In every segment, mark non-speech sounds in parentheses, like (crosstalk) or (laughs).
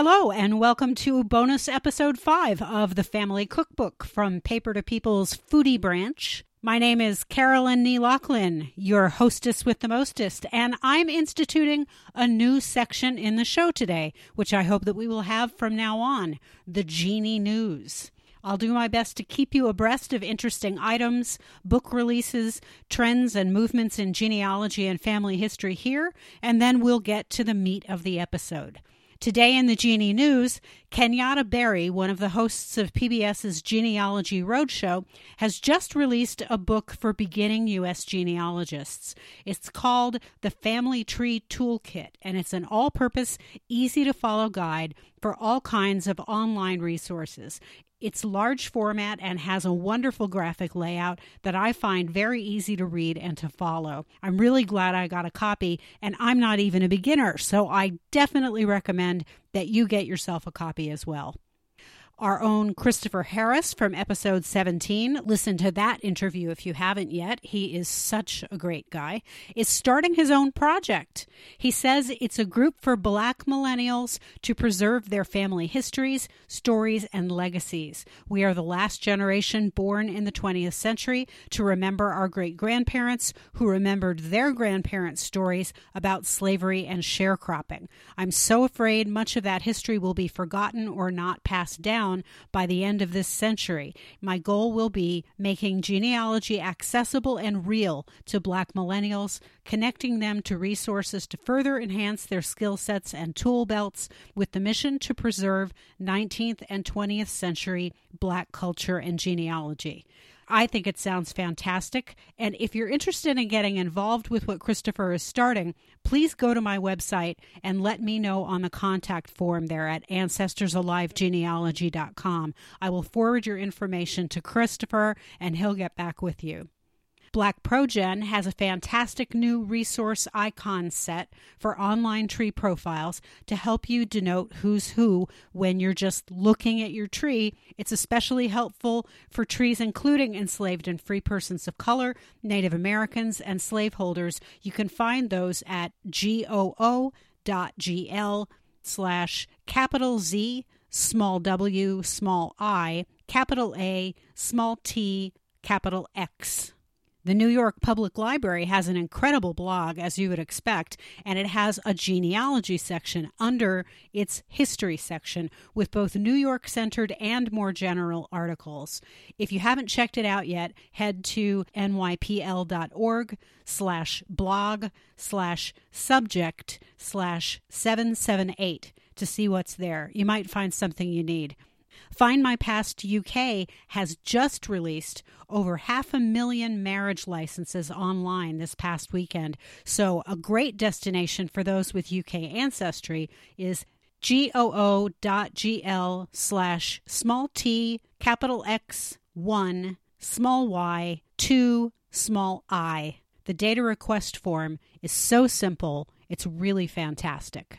Hello, and welcome to bonus episode 5 of the Family Cookbook from Paper to People's Foodie Branch. My name is Carolyn Nee your hostess with the mostest, and I'm instituting a new section in the show today, which I hope that we will have from now on the Genie News. I'll do my best to keep you abreast of interesting items, book releases, trends, and movements in genealogy and family history here, and then we'll get to the meat of the episode. Today in the Genie News, Kenyatta Berry, one of the hosts of PBS's Genealogy Roadshow, has just released a book for beginning U.S. genealogists. It's called The Family Tree Toolkit, and it's an all purpose, easy to follow guide for all kinds of online resources. It's large format and has a wonderful graphic layout that I find very easy to read and to follow. I'm really glad I got a copy, and I'm not even a beginner, so I definitely recommend that you get yourself a copy as well. Our own Christopher Harris from episode 17, listen to that interview if you haven't yet. He is such a great guy. Is starting his own project. He says it's a group for black millennials to preserve their family histories, stories, and legacies. We are the last generation born in the 20th century to remember our great grandparents who remembered their grandparents' stories about slavery and sharecropping. I'm so afraid much of that history will be forgotten or not passed down by the end of this century. My goal will be making genealogy accessible and real to black millennials, connecting them to resources to further enhance their skill sets and tool belts with the mission to preserve 19th and 20th century black culture and genealogy. I think it sounds fantastic. And if you're interested in getting involved with what Christopher is starting, please go to my website and let me know on the contact form there at ancestorsalivegenealogy.com. I will forward your information to Christopher and he'll get back with you. Black Progen has a fantastic new resource icon set for online tree profiles to help you denote who's who when you're just looking at your tree. It's especially helpful for trees including enslaved and free persons of color, Native Americans, and slaveholders. You can find those at goo.gl slash capital Z, small w, small i, capital A, small t, capital X. The New York Public Library has an incredible blog, as you would expect, and it has a genealogy section under its history section with both New York centered and more general articles. If you haven't checked it out yet, head to nypl.org slash blog slash subject slash 778 to see what's there. You might find something you need. Find My Past UK has just released over half a million marriage licenses online this past weekend. So, a great destination for those with UK ancestry is goo.gl slash small t capital X 1 small y 2 small i. The data request form is so simple, it's really fantastic.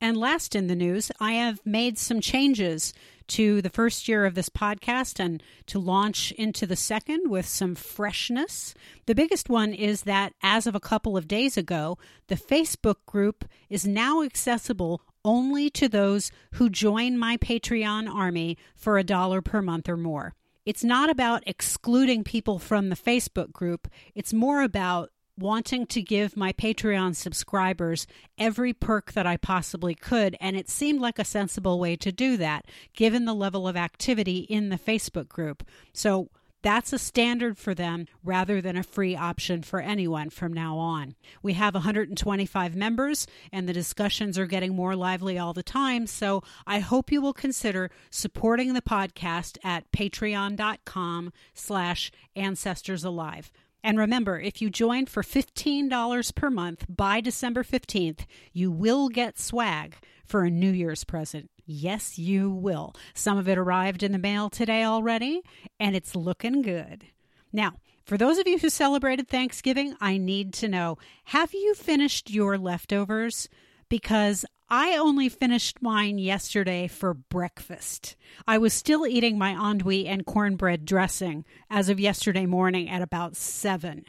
And last in the news, I have made some changes to the first year of this podcast and to launch into the second with some freshness. The biggest one is that as of a couple of days ago, the Facebook group is now accessible only to those who join my Patreon army for a dollar per month or more. It's not about excluding people from the Facebook group, it's more about wanting to give my Patreon subscribers every perk that I possibly could, and it seemed like a sensible way to do that, given the level of activity in the Facebook group. So that's a standard for them rather than a free option for anyone from now on. We have 125 members and the discussions are getting more lively all the time, so I hope you will consider supporting the podcast at patreon.com slash ancestorsalive. And remember, if you join for $15 per month by December 15th, you will get swag for a New Year's present. Yes, you will. Some of it arrived in the mail today already, and it's looking good. Now, for those of you who celebrated Thanksgiving, I need to know have you finished your leftovers? Because I only finished mine yesterday for breakfast. I was still eating my andouille and cornbread dressing as of yesterday morning at about 7.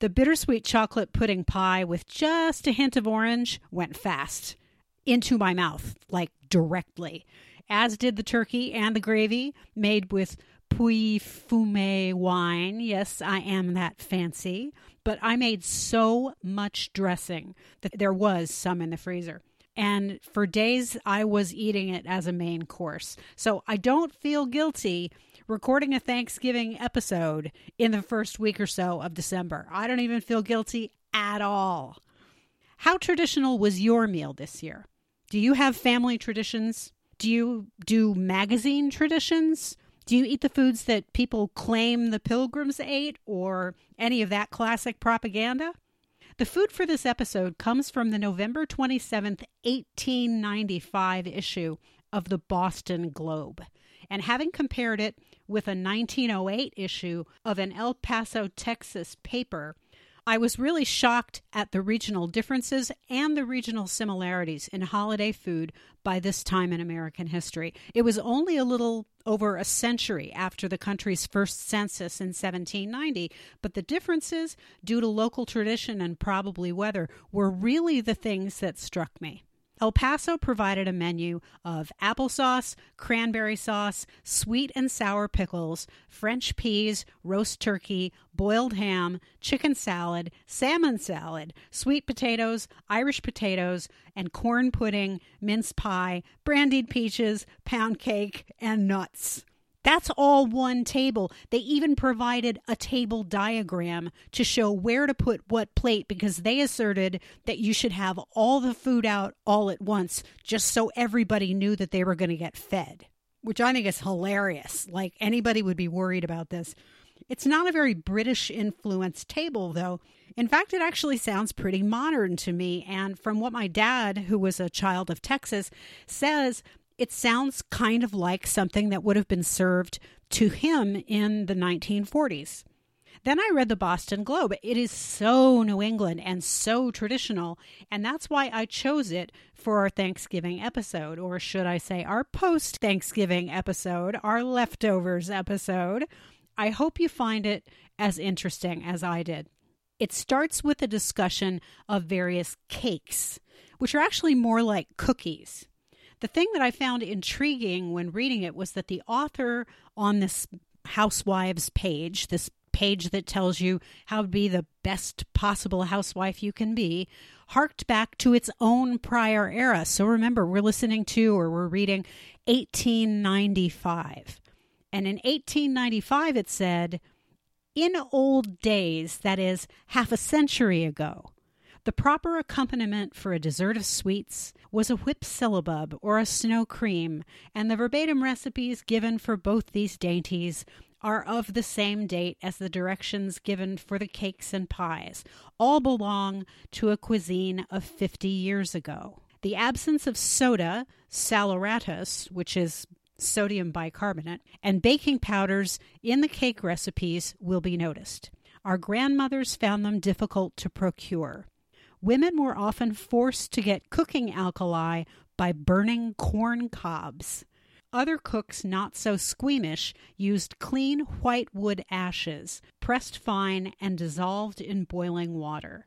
The bittersweet chocolate pudding pie with just a hint of orange went fast. into my mouth, like directly, as did the turkey and the gravy made with Pouilly-Fumé wine. Yes, I am that fancy. But I made so much dressing that there was some in the freezer. And for days, I was eating it as a main course. So I don't feel guilty recording a Thanksgiving episode in the first week or so of December. I don't even feel guilty at all. How traditional was your meal this year? Do you have family traditions? Do you do magazine traditions? Do you eat the foods that people claim the pilgrims ate or any of that classic propaganda? The food for this episode comes from the November 27th, 1895 issue of the Boston Globe. And having compared it with a 1908 issue of an El Paso, Texas paper, I was really shocked at the regional differences and the regional similarities in holiday food by this time in American history. It was only a little over a century after the country's first census in 1790, but the differences, due to local tradition and probably weather, were really the things that struck me. El Paso provided a menu of applesauce, cranberry sauce, sweet and sour pickles, French peas, roast turkey, boiled ham, chicken salad, salmon salad, sweet potatoes, Irish potatoes, and corn pudding, mince pie, brandied peaches, pound cake, and nuts. That's all one table. They even provided a table diagram to show where to put what plate because they asserted that you should have all the food out all at once just so everybody knew that they were going to get fed, which I think is hilarious. Like anybody would be worried about this. It's not a very British influenced table, though. In fact, it actually sounds pretty modern to me. And from what my dad, who was a child of Texas, says, it sounds kind of like something that would have been served to him in the 1940s. Then I read the Boston Globe. It is so New England and so traditional, and that's why I chose it for our Thanksgiving episode, or should I say, our post Thanksgiving episode, our leftovers episode. I hope you find it as interesting as I did. It starts with a discussion of various cakes, which are actually more like cookies. The thing that I found intriguing when reading it was that the author on this housewives page, this page that tells you how to be the best possible housewife you can be, harked back to its own prior era. So remember, we're listening to or we're reading 1895. And in 1895, it said, in old days, that is, half a century ago, the proper accompaniment for a dessert of sweets was a whipped syllabub or a snow cream, and the verbatim recipes given for both these dainties are of the same date as the directions given for the cakes and pies. All belong to a cuisine of 50 years ago. The absence of soda, saleratus, which is sodium bicarbonate, and baking powders in the cake recipes will be noticed. Our grandmothers found them difficult to procure women were often forced to get cooking alkali by burning corn cobs. Other cooks not so squeamish used clean white wood ashes, pressed fine and dissolved in boiling water.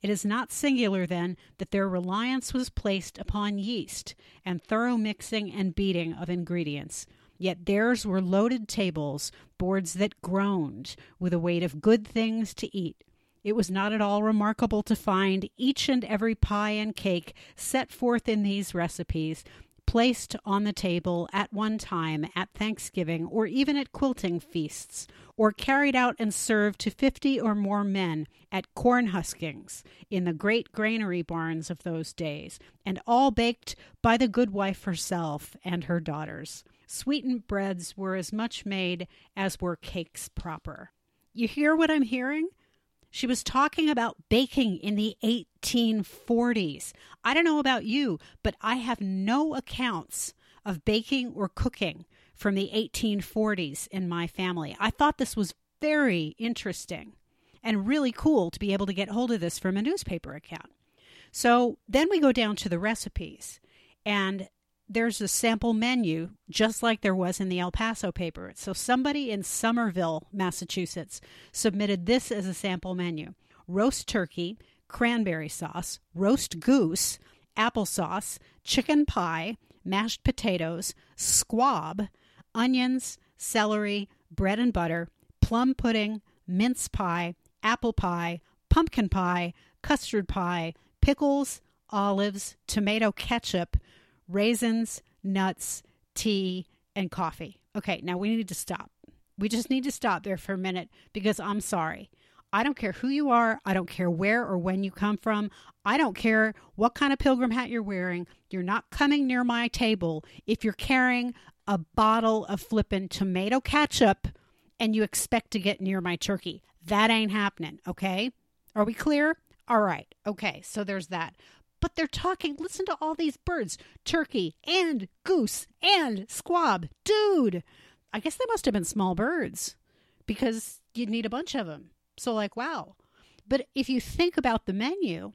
It is not singular, then, that their reliance was placed upon yeast and thorough mixing and beating of ingredients. Yet theirs were loaded tables, boards that groaned with a weight of good things to eat, it was not at all remarkable to find each and every pie and cake set forth in these recipes placed on the table at one time at Thanksgiving or even at quilting feasts, or carried out and served to fifty or more men at corn huskings in the great granary barns of those days, and all baked by the good wife herself and her daughters. Sweetened breads were as much made as were cakes proper. You hear what I'm hearing? She was talking about baking in the 1840s. I don't know about you, but I have no accounts of baking or cooking from the 1840s in my family. I thought this was very interesting and really cool to be able to get hold of this from a newspaper account. So then we go down to the recipes, and there's a sample menu just like there was in the El Paso paper. So somebody in Somerville, Massachusetts submitted this as a sample menu roast turkey, cranberry sauce, roast goose, applesauce, chicken pie, mashed potatoes, squab, onions, celery, bread and butter, plum pudding, mince pie, apple pie, pumpkin pie, custard pie, pickles, olives, tomato ketchup, raisins, nuts, tea, and coffee. Okay, now we need to stop. We just need to stop there for a minute because I'm sorry. I don't care who you are. I don't care where or when you come from. I don't care what kind of pilgrim hat you're wearing. You're not coming near my table if you're carrying a bottle of flippin' tomato ketchup and you expect to get near my turkey. That ain't happening, okay? Are we clear? All right. Okay, so there's that. But they're talking, listen to all these birds turkey and goose and squab. Dude, I guess they must have been small birds because you'd need a bunch of them. So, like, wow. But if you think about the menu,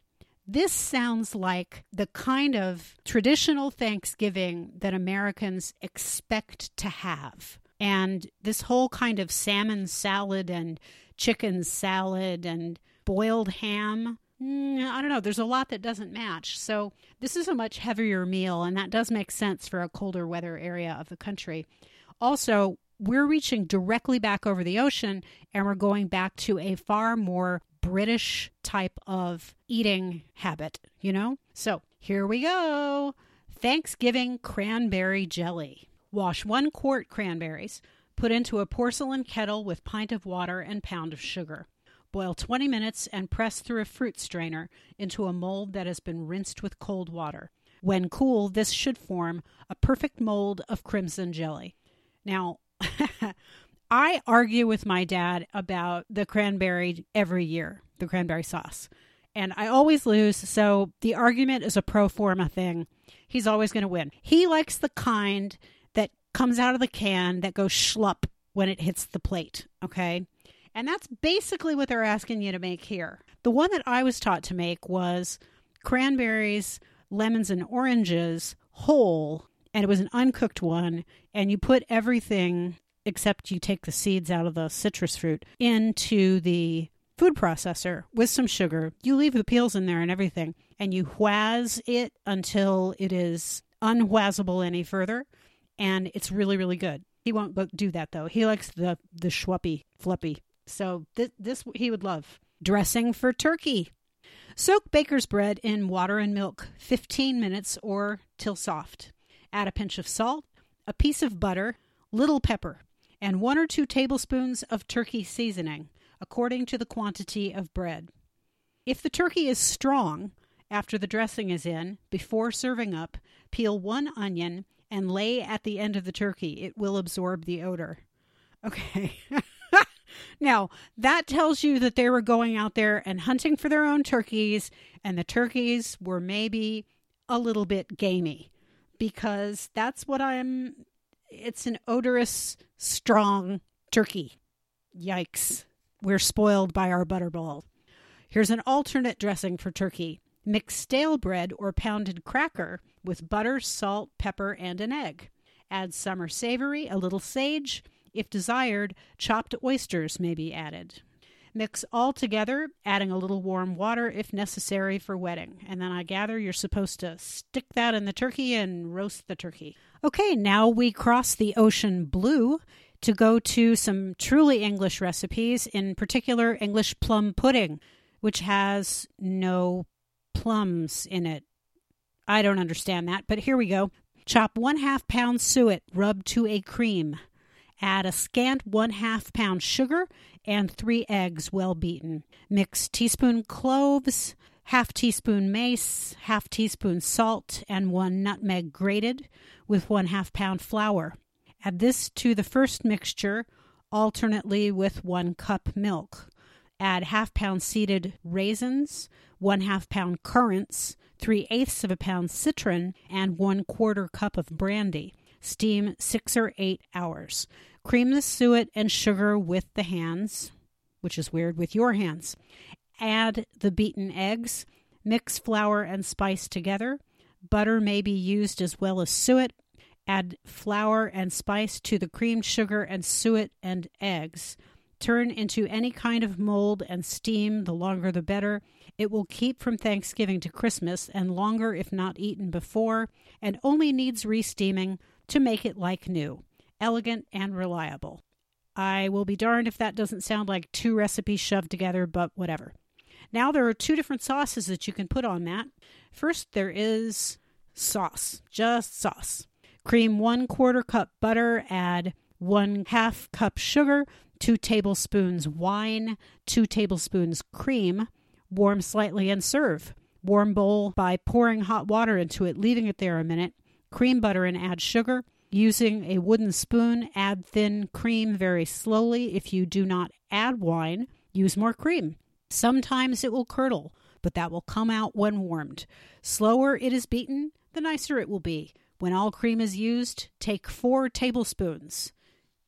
this sounds like the kind of traditional Thanksgiving that Americans expect to have. And this whole kind of salmon salad and chicken salad and boiled ham. Mm, I don't know. There's a lot that doesn't match. So, this is a much heavier meal, and that does make sense for a colder weather area of the country. Also, we're reaching directly back over the ocean and we're going back to a far more British type of eating habit, you know? So here we go Thanksgiving cranberry jelly. Wash one quart cranberries, put into a porcelain kettle with pint of water and pound of sugar. Boil 20 minutes and press through a fruit strainer into a mold that has been rinsed with cold water. When cool, this should form a perfect mold of crimson jelly. Now, (laughs) I argue with my dad about the cranberry every year, the cranberry sauce. And I always lose. So the argument is a pro forma thing. He's always going to win. He likes the kind that comes out of the can that goes schlup when it hits the plate. Okay. And that's basically what they're asking you to make here. The one that I was taught to make was cranberries, lemons, and oranges whole and it was an uncooked one and you put everything except you take the seeds out of the citrus fruit into the food processor with some sugar. You leave the peels in there and everything, and you whaz it until it is unwhazzable any further, and it's really, really good. He won't do that though. He likes the the schwappy fluppy. So this this he would love. Dressing for turkey. Soak baker's bread in water and milk 15 minutes or till soft. Add a pinch of salt, a piece of butter, little pepper, and one or two tablespoons of turkey seasoning, according to the quantity of bread. If the turkey is strong, after the dressing is in, before serving up, peel one onion and lay at the end of the turkey. It will absorb the odor. Okay. (laughs) now, that tells you that they were going out there and hunting for their own turkeys, and the turkeys were maybe a little bit gamey because that's what I'm. It's an odorous, strong turkey. Yikes. We're spoiled by our butterball. Here's an alternate dressing for turkey mix stale bread or pounded cracker with butter, salt, pepper, and an egg. Add summer savory, a little sage. If desired, chopped oysters may be added. Mix all together, adding a little warm water if necessary for wetting. And then I gather you're supposed to stick that in the turkey and roast the turkey. Okay, now we cross the ocean blue to go to some truly English recipes, in particular English plum pudding, which has no plums in it. I don't understand that, but here we go. Chop one half pound suet, rub to a cream. Add a scant one half pound sugar and three eggs well beaten. Mix teaspoon cloves, half teaspoon mace, half teaspoon salt, and one nutmeg grated with one half pound flour. Add this to the first mixture alternately with one cup milk. Add half pound seeded raisins, one half pound currants, three eighths of a pound citron, and one quarter cup of brandy. Steam six or eight hours. Cream the suet and sugar with the hands, which is weird, with your hands. Add the beaten eggs. Mix flour and spice together. Butter may be used as well as suet. Add flour and spice to the creamed sugar and suet and eggs. Turn into any kind of mold and steam, the longer the better. It will keep from Thanksgiving to Christmas and longer if not eaten before, and only needs re-steaming to make it like new, elegant and reliable. I will be darned if that doesn't sound like two recipes shoved together, but whatever. Now there are two different sauces that you can put on that. First, there is sauce, just sauce. Cream one quarter cup butter, add one half cup sugar, two tablespoons wine, two tablespoons cream, warm slightly and serve. Warm bowl by pouring hot water into it, leaving it there a minute. Cream butter and add sugar. Using a wooden spoon, add thin cream very slowly. If you do not add wine, use more cream. Sometimes it will curdle, but that will come out when warmed. Slower it is beaten, the nicer it will be. When all cream is used, take four tablespoons.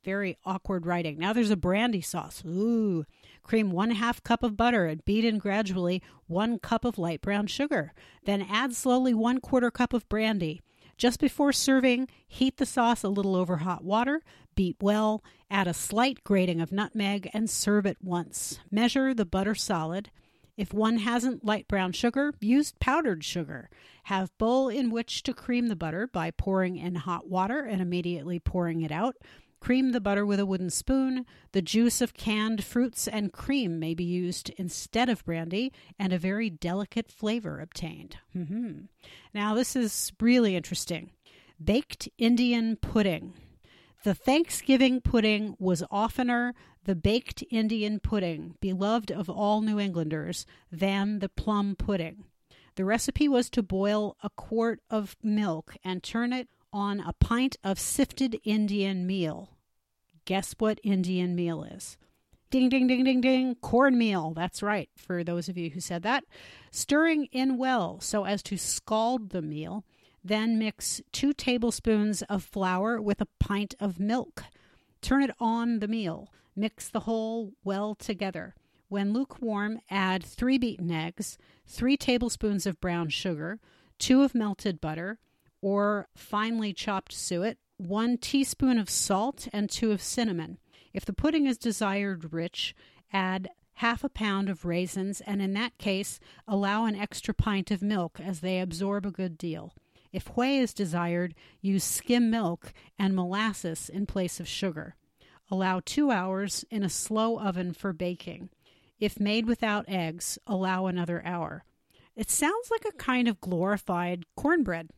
Very awkward writing. Now there's a brandy sauce. Ooh. Cream one half cup of butter and beat in gradually one cup of light brown sugar. Then add slowly one quarter cup of brandy. Just before serving, heat the sauce a little over hot water, beat well, add a slight grating of nutmeg, and serve at once. Measure the butter solid. If one hasn't light brown sugar, use powdered sugar. Have bowl in which to cream the butter by pouring in hot water and immediately pouring it out. Cream the butter with a wooden spoon. The juice of canned fruits and cream may be used instead of brandy, and a very delicate flavor obtained. Mm-hmm. Now, this is really interesting. Baked Indian pudding. The Thanksgiving pudding was oftener the baked Indian pudding, beloved of all New Englanders, than the plum pudding. The recipe was to boil a quart of milk and turn it on a pint of sifted Indian meal. Guess what Indian meal is? Ding, ding, ding, ding, ding. Cornmeal. That's right, for those of you who said that. Stirring in well so as to scald the meal. Then mix two tablespoons of flour with a pint of milk. Turn it on the meal. Mix the whole well together. When lukewarm, add three beaten eggs, three tablespoons of brown sugar, two of melted butter, or finely chopped suet, one teaspoon of salt, and two of cinnamon. If the pudding is desired rich, add half a pound of raisins, and in that case, allow an extra pint of milk as they absorb a good deal. If whey is desired, use skim milk and molasses in place of sugar. Allow two hours in a slow oven for baking. If made without eggs, allow another hour. It sounds like a kind of glorified cornbread.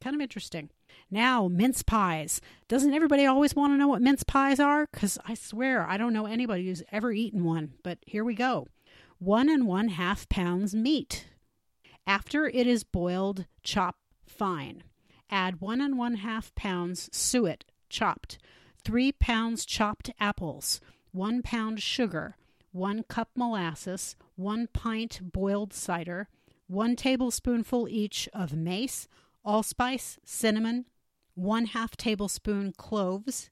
Kind of interesting. Now, mince pies. Doesn't everybody always want to know what mince pies are? Because I swear I don't know anybody who's ever eaten one. But here we go one and one half pounds meat. After it is boiled, chop fine. Add one and one half pounds suet, chopped, three pounds chopped apples, one pound sugar, one cup molasses, one pint boiled cider, one tablespoonful each of mace, allspice, cinnamon, one half tablespoon cloves,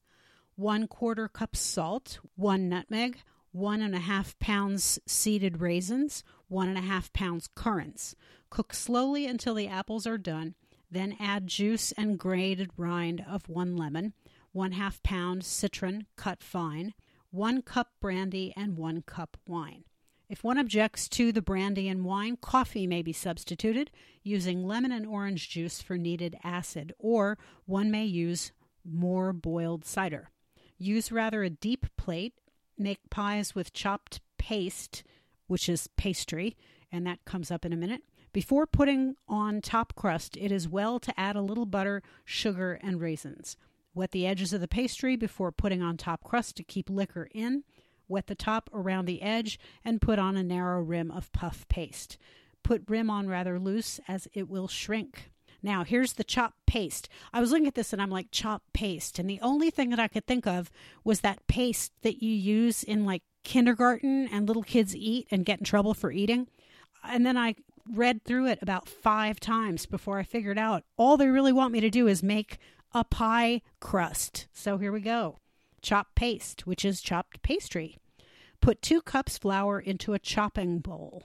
one quarter cup salt, one nutmeg, one and a half pounds seeded raisins, one and a half pounds currants. Cook slowly until the apples are done, then add juice and grated rind of one lemon, one half pound citron cut fine, one cup brandy, and one cup wine. If one objects to the brandy and wine, coffee may be substituted using lemon and orange juice for needed acid, or one may use more boiled cider. Use rather a deep plate. Make pies with chopped paste, which is pastry, and that comes up in a minute. Before putting on top crust, it is well to add a little butter, sugar, and raisins. Wet the edges of the pastry before putting on top crust to keep liquor in wet the top around the edge, and put on a narrow rim of puff paste. Put rim on rather loose as it will shrink. Now, here's the chop paste. I was looking at this and I'm like, chop paste. And the only thing that I could think of was that paste that you use in like kindergarten and little kids eat and get in trouble for eating. And then I read through it about five times before I figured out all they really want me to do is make a pie crust. So here we go chopped paste, which is chopped pastry. Put two cups flour into a chopping bowl.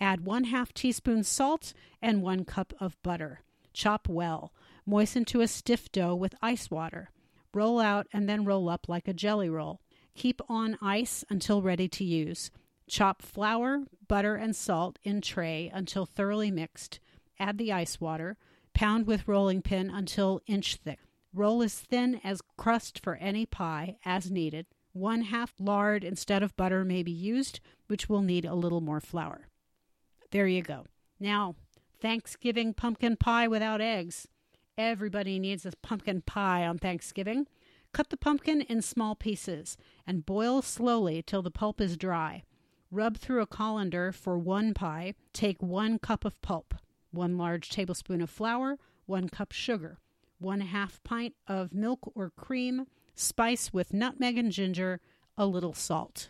Add one half teaspoon salt and one cup of butter. Chop well. Moisten to a stiff dough with ice water. Roll out and then roll up like a jelly roll. Keep on ice until ready to use. Chop flour, butter, and salt in tray until thoroughly mixed. Add the ice water. Pound with rolling pin until inch thick. Roll as thin as crust for any pie as needed. One half lard instead of butter may be used, which will need a little more flour. There you go. Now, Thanksgiving pumpkin pie without eggs. Everybody needs a pumpkin pie on Thanksgiving. Cut the pumpkin in small pieces and boil slowly till the pulp is dry. Rub through a colander for one pie. Take one cup of pulp, one large tablespoon of flour, one cup sugar, one half pint of milk or cream, spice with nutmeg and ginger, a little salt.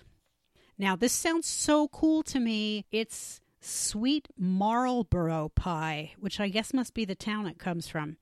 Now, this sounds so cool to me. It's sweet Marlborough pie, which I guess must be the town it comes from.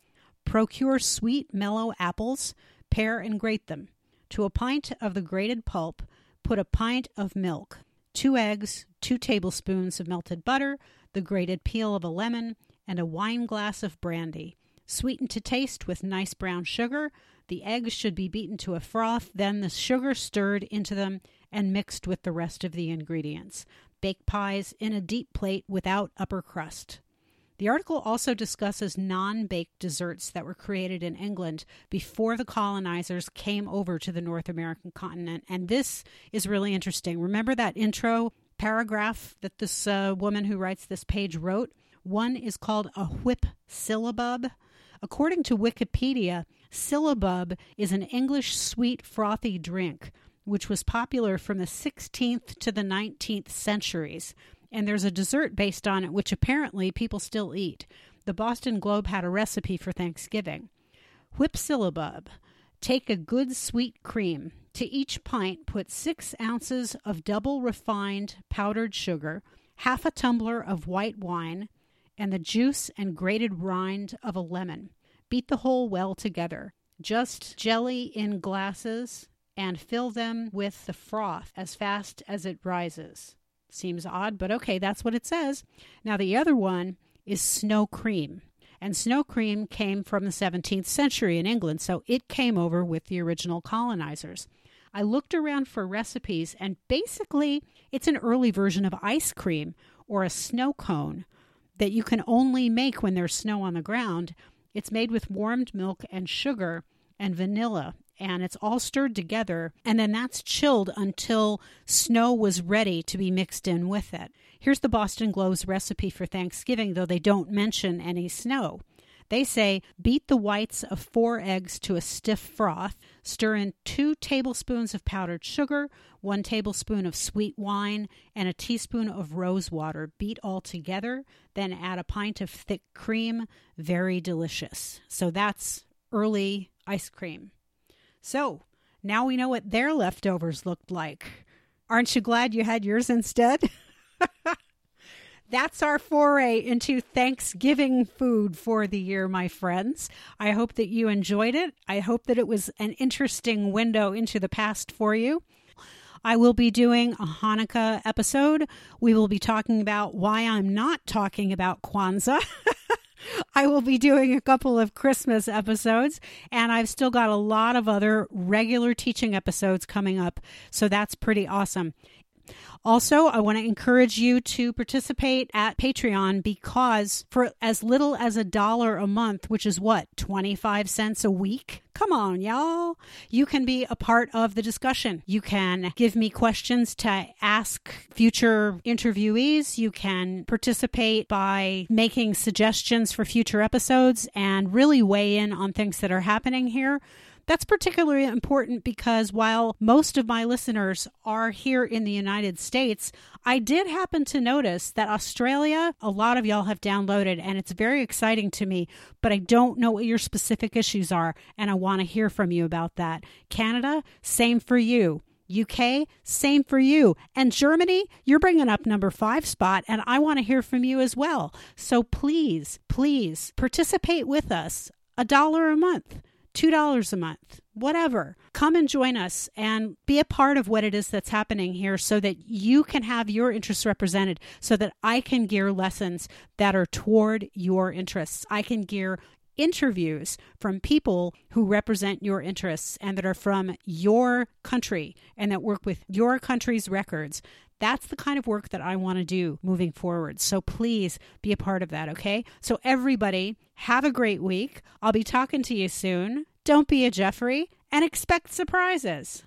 Procure sweet, mellow apples, pare and grate them. To a pint of the grated pulp, put a pint of milk, two eggs, two tablespoons of melted butter, the grated peel of a lemon, and a wine glass of brandy. Sweeten to taste with nice brown sugar. The eggs should be beaten to a froth, then the sugar stirred into them and mixed with the rest of the ingredients. Bake pies in a deep plate without upper crust. The article also discusses non baked desserts that were created in England before the colonizers came over to the North American continent. And this is really interesting. Remember that intro paragraph that this uh, woman who writes this page wrote? One is called a whip syllabub. According to Wikipedia, syllabub is an English sweet frothy drink which was popular from the 16th to the 19th centuries. And there's a dessert based on it, which apparently people still eat. The Boston Globe had a recipe for Thanksgiving. Whip syllabub. Take a good sweet cream. To each pint, put six ounces of double refined powdered sugar, half a tumbler of white wine, and the juice and grated rind of a lemon. Beat the whole well together. Just jelly in glasses and fill them with the froth as fast as it rises. Seems odd, but okay, that's what it says. Now, the other one is snow cream. And snow cream came from the 17th century in England, so it came over with the original colonizers. I looked around for recipes, and basically, it's an early version of ice cream or a snow cone that you can only make when there's snow on the ground. It's made with warmed milk and sugar and vanilla and it's all stirred together, and then that's chilled until snow was ready to be mixed in with it. Here's the Boston Globe's recipe for Thanksgiving, though they don't mention any snow. They say beat the whites of four eggs to a stiff froth, stir in two tablespoons of powdered sugar, one tablespoon of sweet wine, and a teaspoon of rose water. Beat all together, then add a pint of thick cream. Very delicious. So that's early ice cream. So now we know what their leftovers looked like. Aren't you glad you had yours instead? (laughs) That's our foray into Thanksgiving food for the year, my friends. I hope that you enjoyed it. I hope that it was an interesting window into the past for you. I will be doing a Hanukkah episode. We will be talking about why I'm not talking about Kwanzaa. (laughs) I will be doing a couple of Christmas episodes, and I've still got a lot of other regular teaching episodes coming up. So that's pretty awesome. Also, I want to encourage you to participate at Patreon because for as little as a dollar a month, which is what, 25 cents a week? Come on, y'all. You can be a part of the discussion. You can give me questions to ask future interviewees. You can participate by making suggestions for future episodes and really weigh in on things that are happening here. That's particularly important because while most of my listeners are here in the United States, I did happen to notice that Australia, a lot of y'all have downloaded, and it's very exciting to me, but I don't know what your specific issues are, and I want to hear from you about that. Canada, same for you. UK, same for you. And Germany, you're bringing up number five spot, and I want to hear from you as well. So please, please participate with us. A dollar a month. $2 a month, whatever. Come and join us and be a part of what it is that's happening here so that you can have your interests represented, so that I can gear lessons that are toward your interests. I can gear interviews from people who represent your interests and that are from your country and that work with your country's records. That's the kind of work that I want to do moving forward. So please be a part of that, okay? So, everybody, have a great week. I'll be talking to you soon. Don't be a Jeffrey and expect surprises.